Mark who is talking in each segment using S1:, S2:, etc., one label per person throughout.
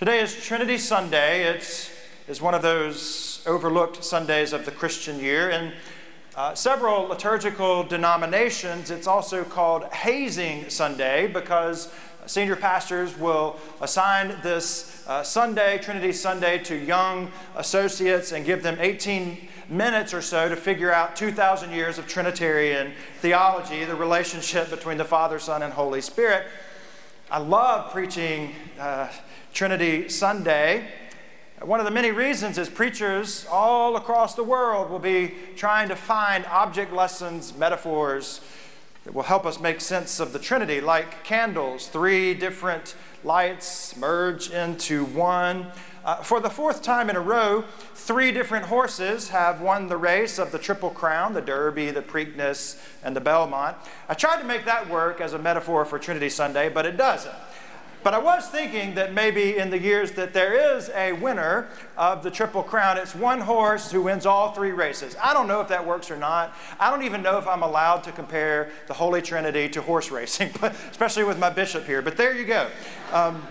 S1: Today is Trinity Sunday. It's, it's one of those overlooked Sundays of the Christian year. In uh, several liturgical denominations, it's also called Hazing Sunday because senior pastors will assign this uh, Sunday, Trinity Sunday, to young associates and give them 18 minutes or so to figure out 2,000 years of Trinitarian theology, the relationship between the Father, Son, and Holy Spirit. I love preaching. Uh, Trinity Sunday. One of the many reasons is preachers all across the world will be trying to find object lessons, metaphors that will help us make sense of the Trinity, like candles, three different lights merge into one. Uh, for the fourth time in a row, three different horses have won the race of the Triple Crown the Derby, the Preakness, and the Belmont. I tried to make that work as a metaphor for Trinity Sunday, but it doesn't. But I was thinking that maybe in the years that there is a winner of the Triple Crown, it's one horse who wins all three races. I don't know if that works or not. I don't even know if I'm allowed to compare the Holy Trinity to horse racing, especially with my bishop here. But there you go. Um,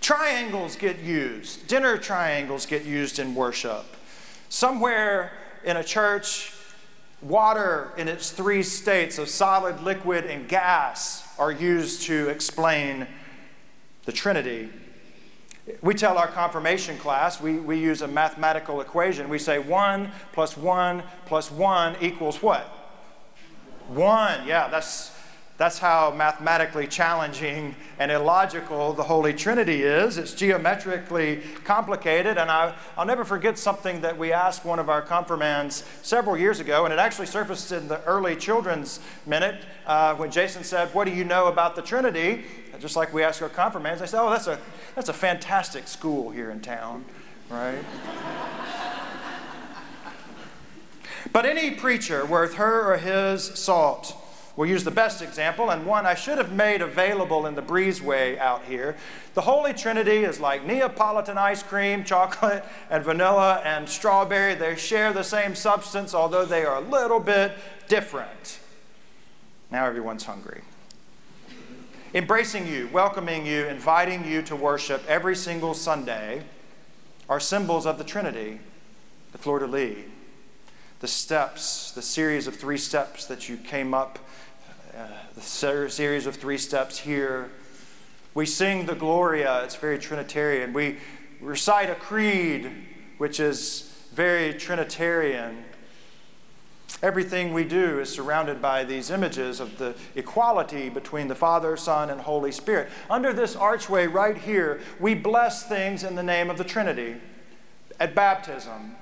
S1: triangles get used, dinner triangles get used in worship. Somewhere in a church, water in its three states of solid, liquid, and gas are used to explain the Trinity. We tell our confirmation class, we, we use a mathematical equation. We say 1 plus 1 plus 1 equals what? 1. Yeah, that's that's how mathematically challenging and illogical the Holy Trinity is. It's geometrically complicated, and I, will never forget something that we asked one of our confirmands several years ago, and it actually surfaced in the early children's minute uh, when Jason said, What do you know about the Trinity? Just like we ask our confirmands, they said, Oh, that's a, that's a fantastic school here in town, right? but any preacher worth her or his salt We'll use the best example, and one I should have made available in the breezeway out here. The Holy Trinity is like Neapolitan ice cream, chocolate, and vanilla, and strawberry. They share the same substance, although they are a little bit different. Now everyone's hungry. Embracing you, welcoming you, inviting you to worship every single Sunday are symbols of the Trinity, the fleur de lis, the steps, the series of three steps that you came up the series of three steps here. We sing the Gloria, it's very Trinitarian. We recite a creed, which is very Trinitarian. Everything we do is surrounded by these images of the equality between the Father, Son, and Holy Spirit. Under this archway right here, we bless things in the name of the Trinity. At baptism,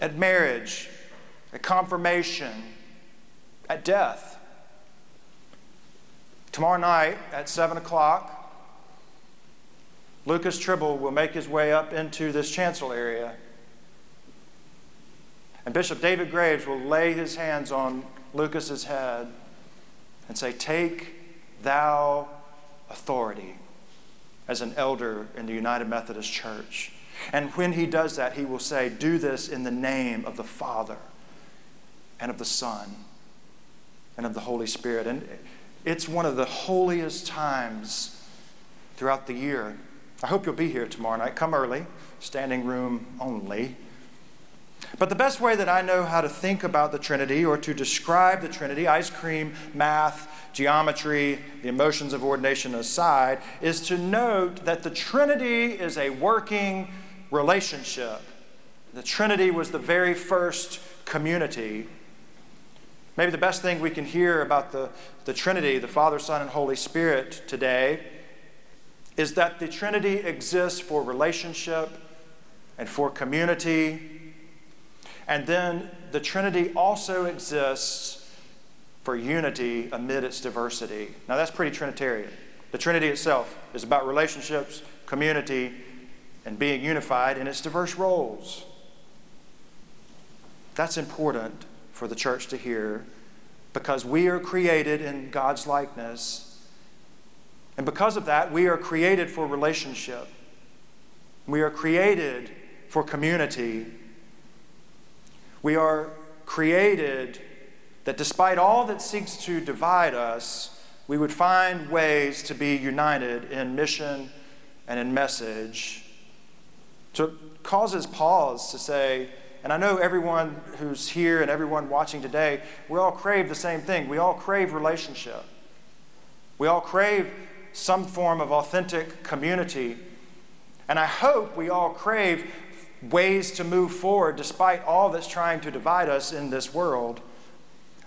S1: at marriage, at confirmation, at death. Tomorrow night at 7 o'clock, Lucas Tribble will make his way up into this chancel area. And Bishop David Graves will lay his hands on Lucas's head and say, Take thou authority as an elder in the United Methodist Church. And when he does that, he will say, Do this in the name of the Father and of the Son and of the Holy Spirit. And it's one of the holiest times throughout the year. I hope you'll be here tomorrow night. Come early, standing room only. But the best way that I know how to think about the Trinity or to describe the Trinity, ice cream, math, geometry, the emotions of ordination aside, is to note that the Trinity is a working relationship. The Trinity was the very first community Maybe the best thing we can hear about the, the Trinity, the Father, Son, and Holy Spirit today, is that the Trinity exists for relationship and for community. And then the Trinity also exists for unity amid its diversity. Now, that's pretty Trinitarian. The Trinity itself is about relationships, community, and being unified in its diverse roles. That's important for the church to hear because we are created in God's likeness. And because of that, we are created for relationship. We are created for community. We are created that despite all that seeks to divide us, we would find ways to be united in mission and in message. So it causes pause to say, and I know everyone who's here and everyone watching today, we all crave the same thing. We all crave relationship. We all crave some form of authentic community. And I hope we all crave ways to move forward despite all that's trying to divide us in this world.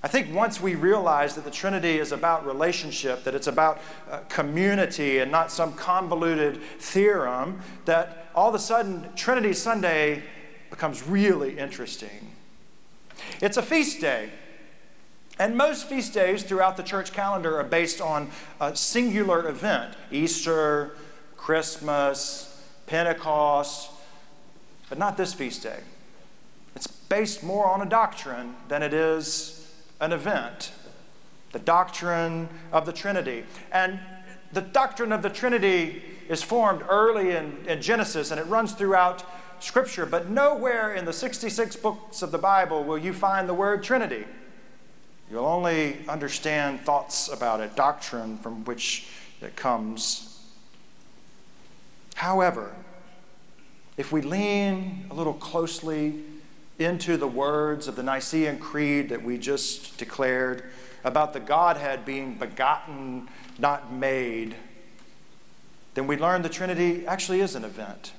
S1: I think once we realize that the Trinity is about relationship, that it's about uh, community and not some convoluted theorem, that all of a sudden Trinity Sunday becomes really interesting. It's a feast day. And most feast days throughout the church calendar are based on a singular event Easter, Christmas, Pentecost, but not this feast day. It's based more on a doctrine than it is an event the doctrine of the Trinity. And the doctrine of the Trinity is formed early in, in, Genesis and it runs throughout Scripture, but nowhere in the 66 books of the Bible will you find the word Trinity. You'll only understand thoughts about it, doctrine from which it comes. However, if we lean a little closely into the words of the Nicene Creed that we just declared about the Godhead being begotten, not made, then we learn the Trinity actually is an event.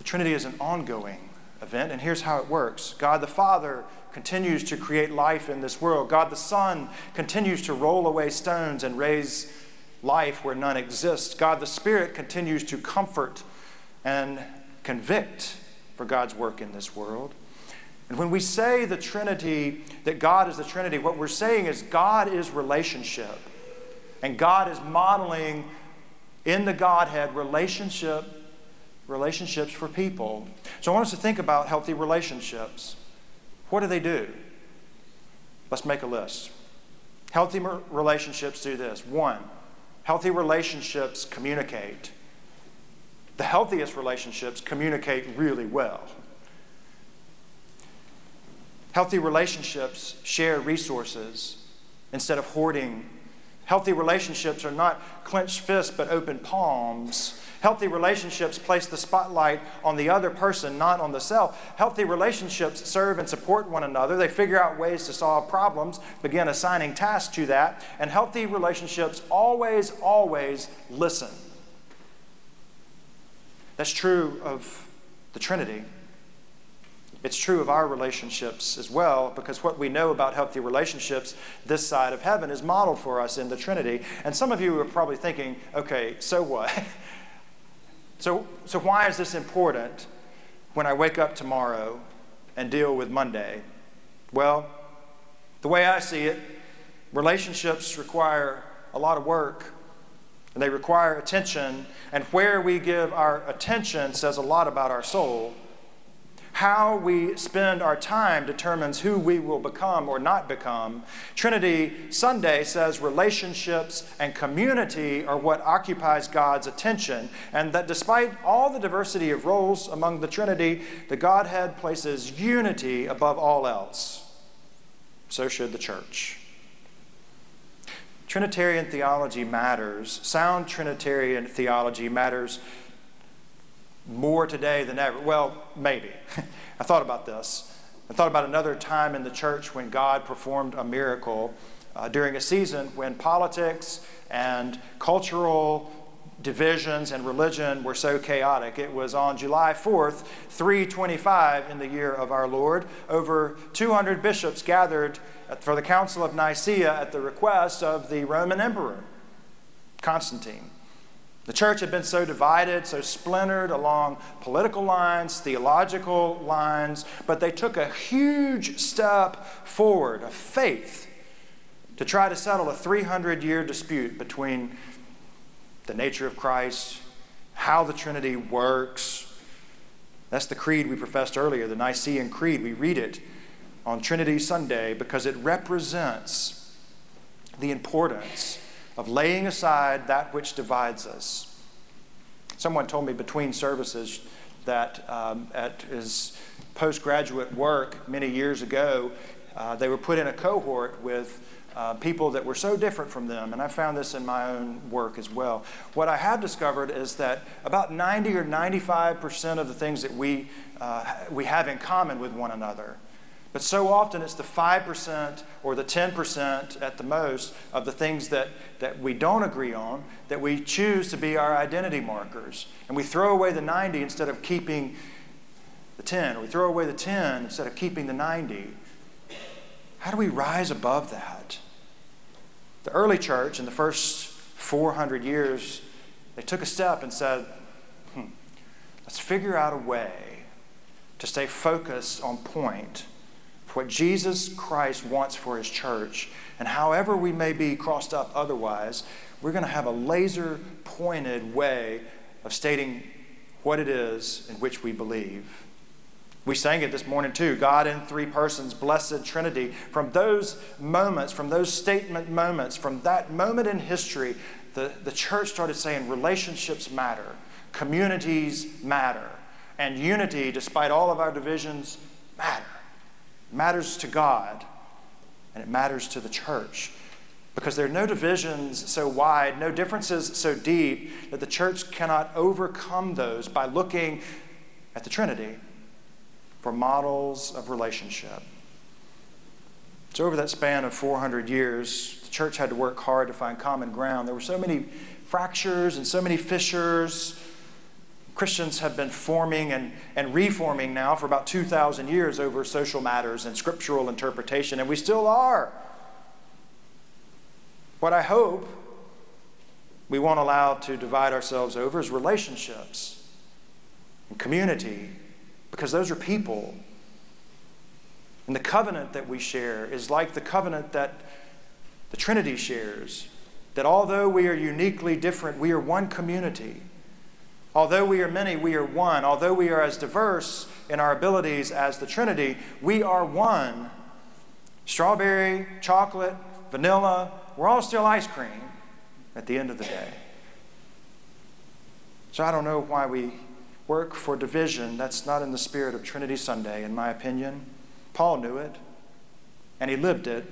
S1: The Trinity is an ongoing event, and here's how it works God the Father continues to create life in this world. God the Son continues to roll away stones and raise life where none exists. God the Spirit continues to comfort and convict for God's work in this world. And when we say the Trinity, that God is the Trinity, what we're saying is God is relationship. And God is modeling in the Godhead relationship, relationships for people. So I want us to think about healthy relationships. What do they do? Let's make a list. Healthy relationships do this. One, healthy relationships communicate. The healthiest relationships communicate really well. Healthy relationships share resources instead of hoarding. Healthy relationships are not clenched fists but open palms. Healthy relationships place the spotlight on the other person, not on the self. Healthy relationships serve and support one another. They figure out ways to solve problems, begin assigning tasks to that. And healthy relationships always, always listen. That's true of the Trinity. It's true of our relationships as well, because what we know about healthy relationships this side of heaven is modeled for us in the Trinity. And some of you are probably thinking, okay, so what? So, so why is this important when I wake up tomorrow and deal with Monday? Well, the way I see it, relationships require a lot of work and they require attention. And where we give our attention says a lot about our soul. How we spend our time determines who we will become or not become. Trinity Sunday says relationships and community are what occupies God's attention, and that despite all the diversity of roles among the Trinity, the Godhead places unity above all else. So should the church. Trinitarian theology matters. Sound Trinitarian theology matters more today than ever. Well, maybe. I thought about this. I thought about another time in the church when God performed a miracle uh, during a season when politics and cultural divisions and religion were so chaotic. It was on July 4th, 325 in the year of our Lord. Over 200 bishops gathered for the Council of Nicaea at the request of the Roman Emperor, Constantine. The church had been so divided, so splintered along political lines, theological lines, but they took a huge step forward of faith to try to settle a 300 year dispute between the nature of Christ, how the Trinity works. That's the creed we professed earlier, the Nicene Creed. We read it on Trinity Sunday because it represents the importance of laying aside that which divides us. Someone told me between services that um, at his postgraduate work many years ago, uh, they were put in a cohort with uh, people that were so different from them, and I found this in my own work as well. What I have discovered is that about 90 or 95% of the things that we, uh, we have in common with one another. But so often it's the 5% or the 10% at the most of the things that, that we don't agree on that we choose to be our identity markers. And we throw away the 90 instead of keeping the 10, or we throw away the 10 instead of keeping the 90. How do we rise above that? The early church in the first 400 years, they took a step and said, hmm, let's figure out a way to stay focused on point what Jesus Christ wants for his church. And however we may be crossed up otherwise, we're going to have a laser pointed way of stating what it is in which we believe. We sang it this morning too God in three persons, blessed Trinity. From those moments, from those statement moments, from that moment in history, the, the church started saying relationships matter, communities matter, and unity, despite all of our divisions, matter. It matters to God, and it matters to the church. Because there are no divisions so wide, no differences so deep that the church cannot overcome those by looking at the Trinity for models of relationship. So, over that span of 400 years, the church had to work hard to find common ground. There were so many fractures and so many fissures. Christians have been forming and, and reforming now for about 2,000 years over social matters and scriptural interpretation, and we still are. What I hope we won't allow to divide ourselves over is relationships and community because those are people. And the covenant that we share is like the covenant that the Trinity shares. That although we are uniquely different, we are one community. Although we are many, we are one. Although we are as diverse in our abilities as the Trinity, we are one. Strawberry, chocolate, vanilla, we're all still ice cream at the end of the day. So I don't know why we work for division, that's not in the spirit of Trinity Sunday, in my opinion. Paul knew it, and he lived it.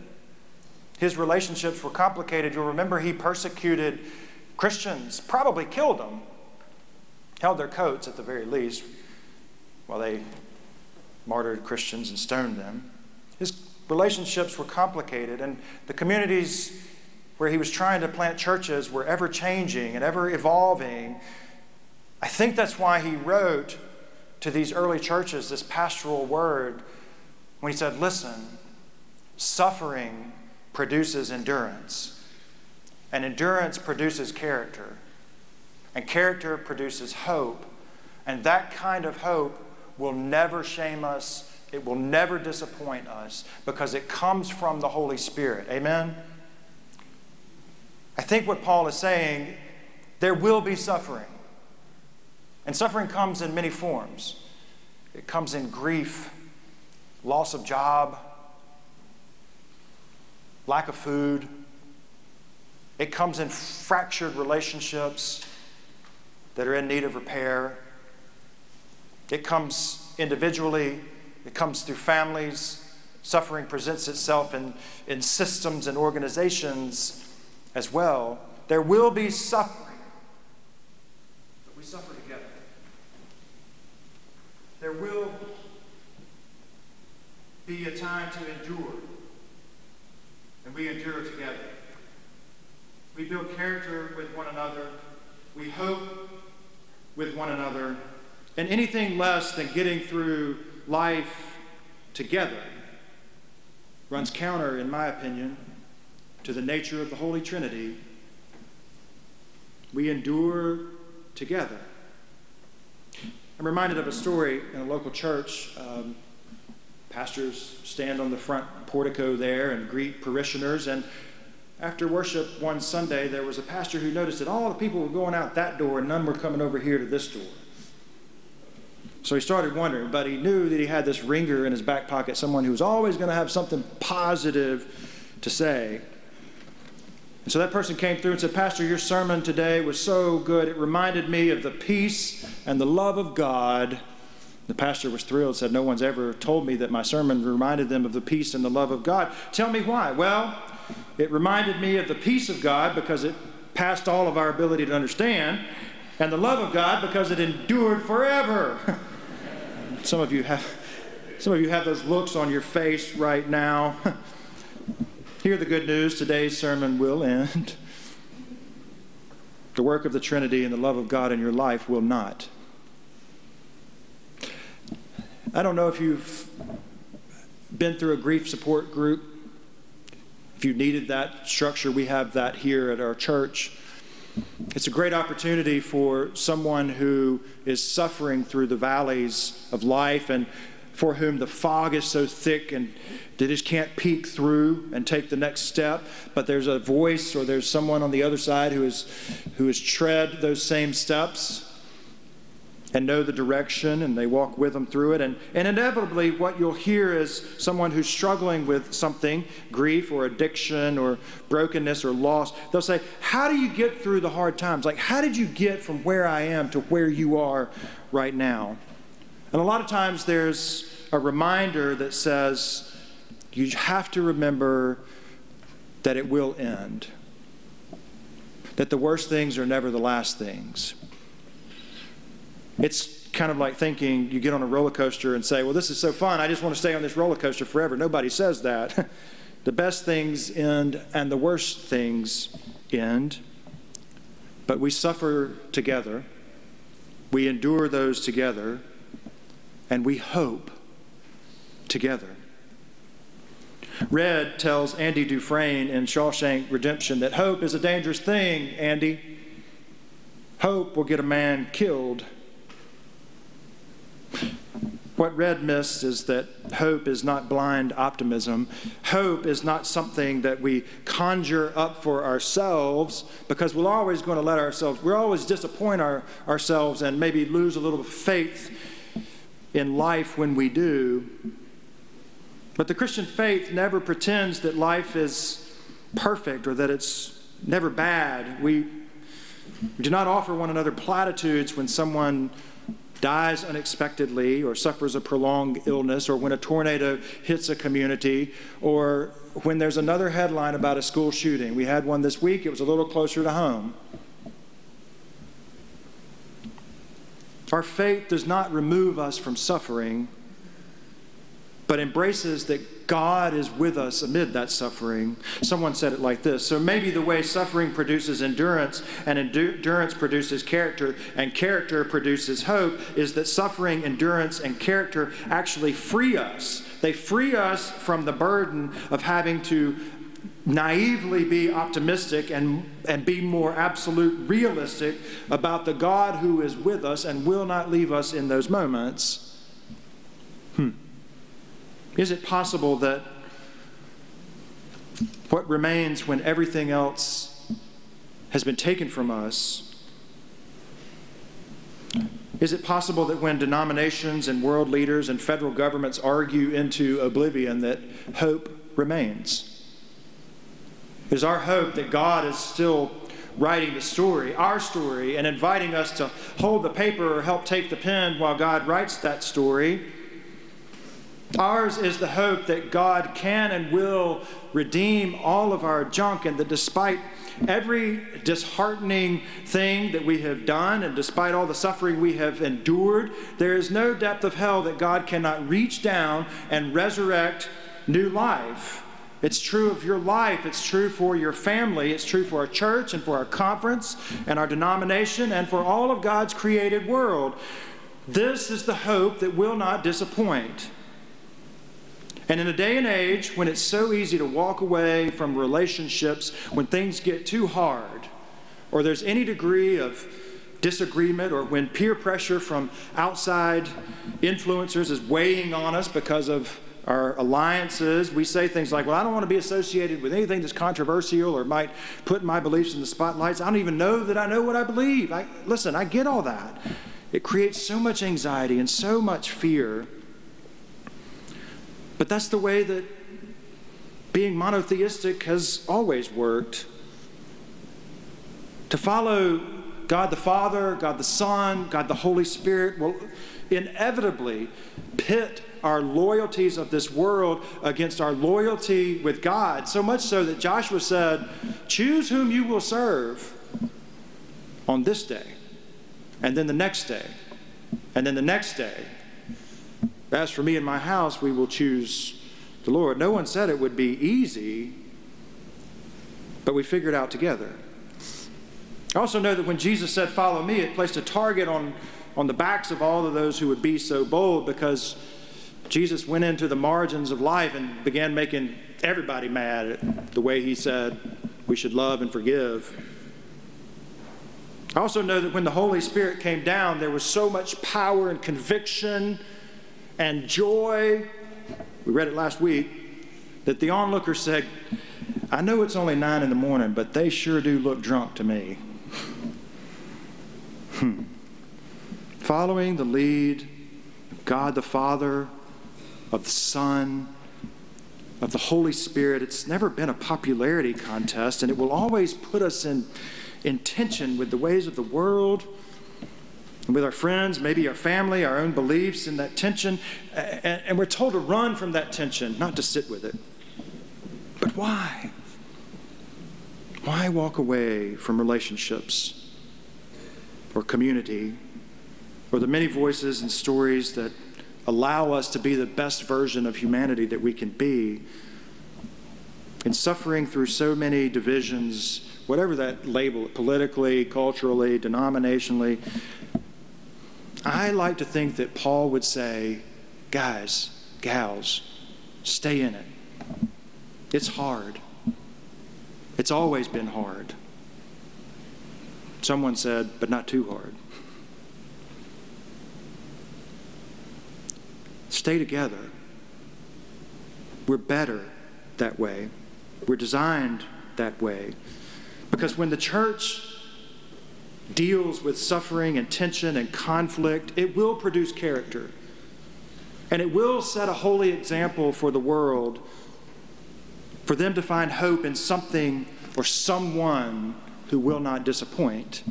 S1: His relationships were complicated. You'll remember he persecuted Christians, probably killed them, held their coats at the very least, while they martyred Christians and stoned them. His relationships were complicated, and the communities where he was trying to plant churches were ever changing and ever evolving. I think that's why he wrote to these early churches this pastoral word when he said, Listen, suffering produces endurance, and endurance produces character, and character produces hope, and that kind of hope will never shame us. It will never disappoint us because it comes from the Holy Spirit. Amen? I think what Paul is saying, there will be suffering. And suffering comes in many forms it comes in grief, loss of job, lack of food. It comes in fractured relationships that are in need of repair. It comes individually, it comes through families. Suffering presents itself in, in systems and organizations as well. There will be suffering, but we suffer together. there will be a time to endure, and we endure together. We build character with one another, we hope with one another, and anything less than getting through life together runs counter, in my opinion, to the nature of the Holy Trinity. We endure together. I'm reminded of a story in a local church. Um, pastors stand on the front portico there and greet parishioners. And after worship one Sunday, there was a pastor who noticed that all the people were going out that door and none were coming over here to this door. So he started wondering, but he knew that he had this ringer in his back pocket, someone who was always going to have something positive to say. And so that person came through and said, Pastor, your sermon today was so good. It reminded me of the peace and the love of God The pastor was thrilled, said, No one's ever told me that my sermon reminded them of the peace and the love of God. Tell me why. Well, it reminded me of the peace of God because it passed all of our ability to understand, and the love of God because it endured forever. some of you have some of you have those looks on your face right now. Hear the good news today's sermon will end. The work of the Trinity and the love of God in your life will not. I don't know if you've been through a grief support group. If you needed that structure, we have that here at our church. It's a great opportunity for someone who is suffering through the valleys of life and for whom the fog is so thick and they just can't peek through and take the next step. But there's a voice or there's someone on the other side who is who has tread those same steps and know the direction and they walk with them through it. And, and inevitably, what you'll hear is someone who's struggling with something grief or addiction or brokenness or loss. They'll say, How do you get through the hard times? Like, how did you get from where I am to where you are right now? And a lot of times, there's a reminder that says, You have to remember that it will end, that the worst things are never the last things it's kind of like thinking you get on a roller coaster and say, Well, this is so fun. I just want to stay on this roller coaster forever. Nobody says that. the best things end and the worst things end. But we suffer together, we endure those together, and we hope together. Red tells Andy Dufresne in Shawshank Redemption that hope is a dangerous thing, Andy. Hope will get a man killed what Red missed is that hope is not blind optimism. Hope is not something that we conjure up for ourselves because we're always going to let ourselves, we're always disappoint our, ourselves and maybe lose a little faith in life when we do. But the Christian faith never pretends that life is perfect or that it's never bad. We, we do not offer one another platitudes when someone dies unexpectedly or suffers a prolonged illness or when a tornado hits a community or when there's another headline about a school shooting. We had one this week, it was a little closer to home. Our faith does not remove us from suffering, but embraces that God is with us amid that suffering. Someone said it like this So maybe the way suffering produces endurance, and endurance produces character, and character produces hope, is that suffering, endurance, and character actually free us. They free us from the burden of having to naively be optimistic and, and be more absolute realistic about the God who is with us and will not leave us in those moments. Hmm. Is it possible that what remains when everything else has been taken from us? Is it possible that when denominations and world leaders and federal governments argue into oblivion that hope remains? Is our hope that God is still writing the story, our story, and inviting us to hold the paper or help take the pen while God writes that story? Ours is the hope that God can and will redeem all of our junk, and that despite every disheartening thing that we have done, and despite all the suffering we have endured, there is no depth of hell that God cannot reach down and resurrect new life. It's true of your life, it's true for your family, it's true for our church and for our conference and our denomination and for all of God's created world. This is the hope that will not disappoint. And in a day and age when it's so easy to walk away from relationships when things get too hard, or there's any degree of disagreement, or when peer pressure from outside influencers is weighing on us because of our alliances, we say things like, Well, I don't want to be associated with anything that's controversial or might put my beliefs in the spotlights. I don't even know that I know what I believe. I, listen, I get all that. It creates so much anxiety and so much fear. But that's the way that being monotheistic has always worked. To follow God the Father, God the Son, God the Holy Spirit, will inevitably pit our loyalties of this world against our loyalty with God. So much so that Joshua said, Choose whom you will serve on this day, and then the next day, and then the next day. As for me and my house, we will choose the Lord. No one said it would be easy, but we figured out together. I also know that when Jesus said, Follow me, it placed a target on, on the backs of all of those who would be so bold because Jesus went into the margins of life and began making everybody mad at the way he said we should love and forgive. I also know that when the Holy Spirit came down, there was so much power and conviction and joy. We read it last week that the onlooker said, I know it's only nine in the morning, but they sure do look drunk to me. hmm. Following the lead of God the Father, of the Son, of the Holy Spirit, it's never been a popularity contest, and it will always put us in, in tension with the ways of the world and with our friends, maybe our family, our own beliefs, and that tension. And, we're told to run from that tension, not to sit with it. But why? Why walk away from relationships or community or the many voices and stories that allow us to be the best version of humanity that we can be? And suffering through so many divisions, whatever that label, politically, culturally, denominationally, I like to think that Paul would say, guys, gals, stay in it. It's hard. It's always been hard. Someone said, but not too hard. Stay together. We're better that way. We're designed that way. Because when the church deals with suffering and tension and conflict, it will produce character. And it will set a holy example for the world for them to find hope in something or someone who will not disappoint.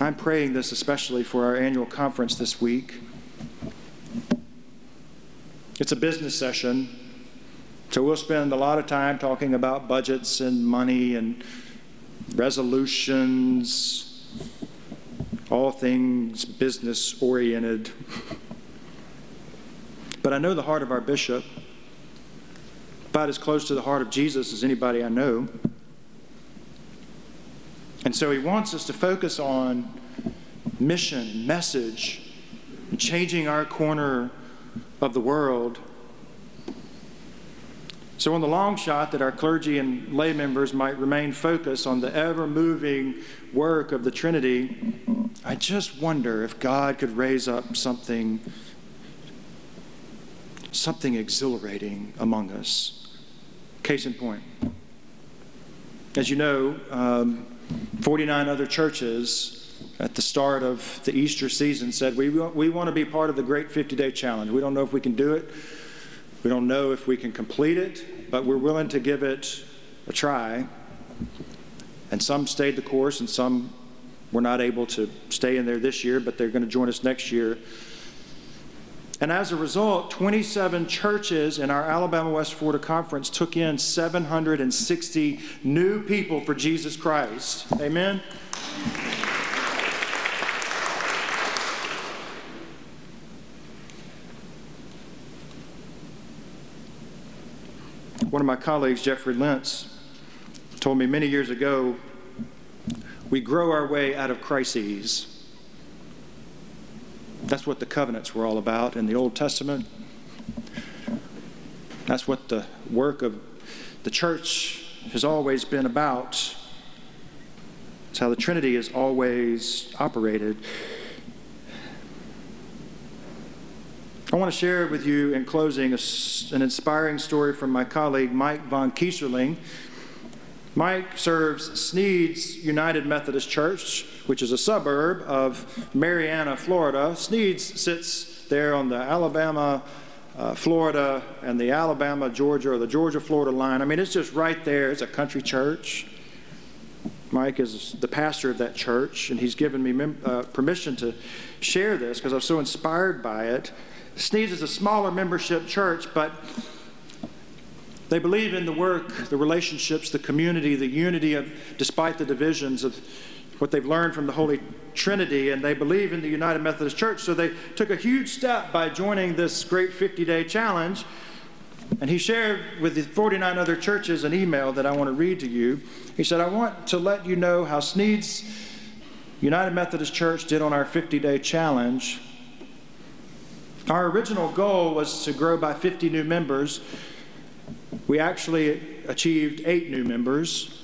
S1: I'm praying this especially for our annual conference this week. It's a business session, so we'll spend a lot of time talking about budgets and money and resolutions, all things business oriented. But I know the heart of our bishop about as close to the heart of Jesus as anybody I know. And so he wants us to focus on mission, message, changing our corner of the world. So, on the long shot, that our clergy and lay members might remain focused on the ever moving work of the Trinity, I just wonder if God could raise up something, something exhilarating among us. Case in point. As you know, um, 49 other churches at the start of the Easter season said, we, we want to be part of the Great 50 Day Challenge. We don't know if we can do it, we don't know if we can complete it, but we're willing to give it a try. And some stayed the course, and some were not able to stay in there this year, but they're going to join us next year. And as a result, 27 churches in our Alabama West Florida Conference took in 760 new people for Jesus Christ. Amen? My colleagues, Jeffrey Lentz, told me many years ago we grow our way out of crises. That's what the covenants were all about in the Old Testament. That's what the work of the church has always been about. It's how the Trinity has always operated. I want to share with you in closing a, an inspiring story from my colleague Mike von Kieserling. Mike serves Sneads United Methodist Church, which is a suburb of Marianna, Florida. Sneads sits there on the Alabama, uh, Florida, and the Alabama, Georgia, or the Georgia, Florida line. I mean, it's just right there. It's a country church. Mike is the pastor of that church, and he's given me mem- uh, permission to share this because I was so inspired by it. Sneads is a smaller membership church, but they believe in the work, the relationships, the community, the unity of, despite the divisions of what they've learned from the Holy Trinity, and they believe in the United Methodist Church. So they took a huge step by joining this great 50 day challenge. And he shared with the 49 other churches an email that I want to read to you. He said, I want to let you know how Sneads United Methodist Church did on our 50 day challenge. Our original goal was to grow by 50 new members. We actually achieved eight new members.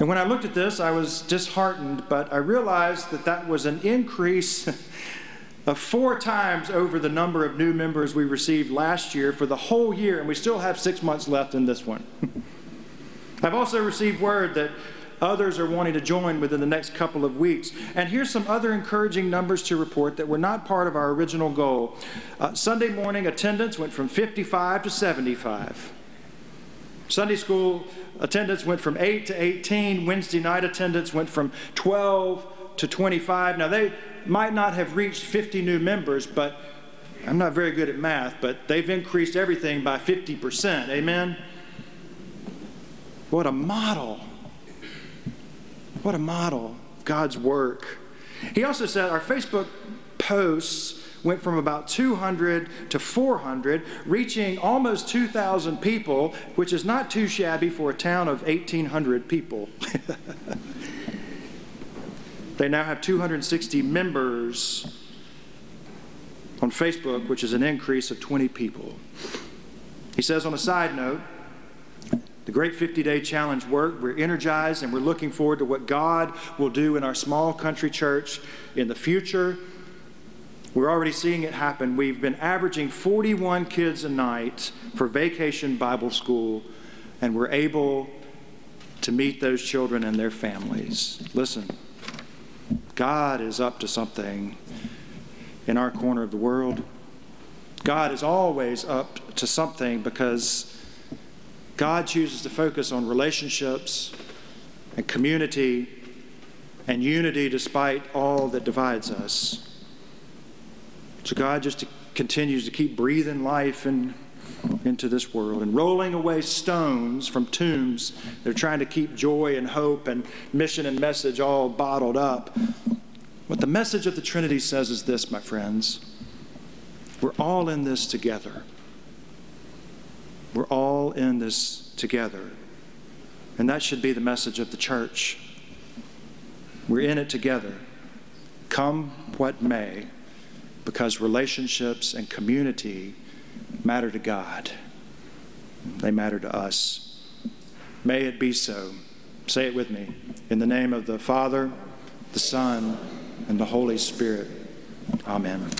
S1: And when I looked at this, I was disheartened, but I realized that that was an increase of four times over the number of new members we received last year for the whole year, and we still have six months left in this one. I've also received word that others are wanting to join within the next couple of weeks. And here's some other encouraging numbers to report that were not part of our original goal. Uh, Sunday morning attendance went from 55 to 75. Sunday school attendance went from 8 to 18. Wednesday night attendance went from 12 to 25. Now, they might not have reached 50 new members, but I'm not very good at math, but they've increased everything by 50%. Amen? What a model. What a model of God's work. He also said our Facebook posts went from about 200 to 400, reaching almost 2,000 people, which is not too shabby for a town of 1,800 people. they now have 260 members on Facebook, which is an increase of 20 people. He says, on a side note, the Great 50 Day Challenge work. We're energized and we're looking forward to what God will do in our small country church in the future we're already seeing it happen. We've been averaging 41 kids a night for vacation Bible school, and we're able to meet those children and their families. Listen, God is up to something in our corner of the world. God is always up to something because God chooses to focus on relationships and community and unity despite all that divides us. So God just continues to keep breathing life in, into this world and rolling away stones from tombs. They're trying to keep joy and hope and mission and message all bottled up. What the message of the Trinity says is this, my friends. We're all in this together. We're all in this together. And that should be the message of the church. We're in it together. Come what may because relationships and community matter to God. They matter to us. May it be so. Say it with me. In the name of the Father, the Son, and the Holy Spirit. Amen.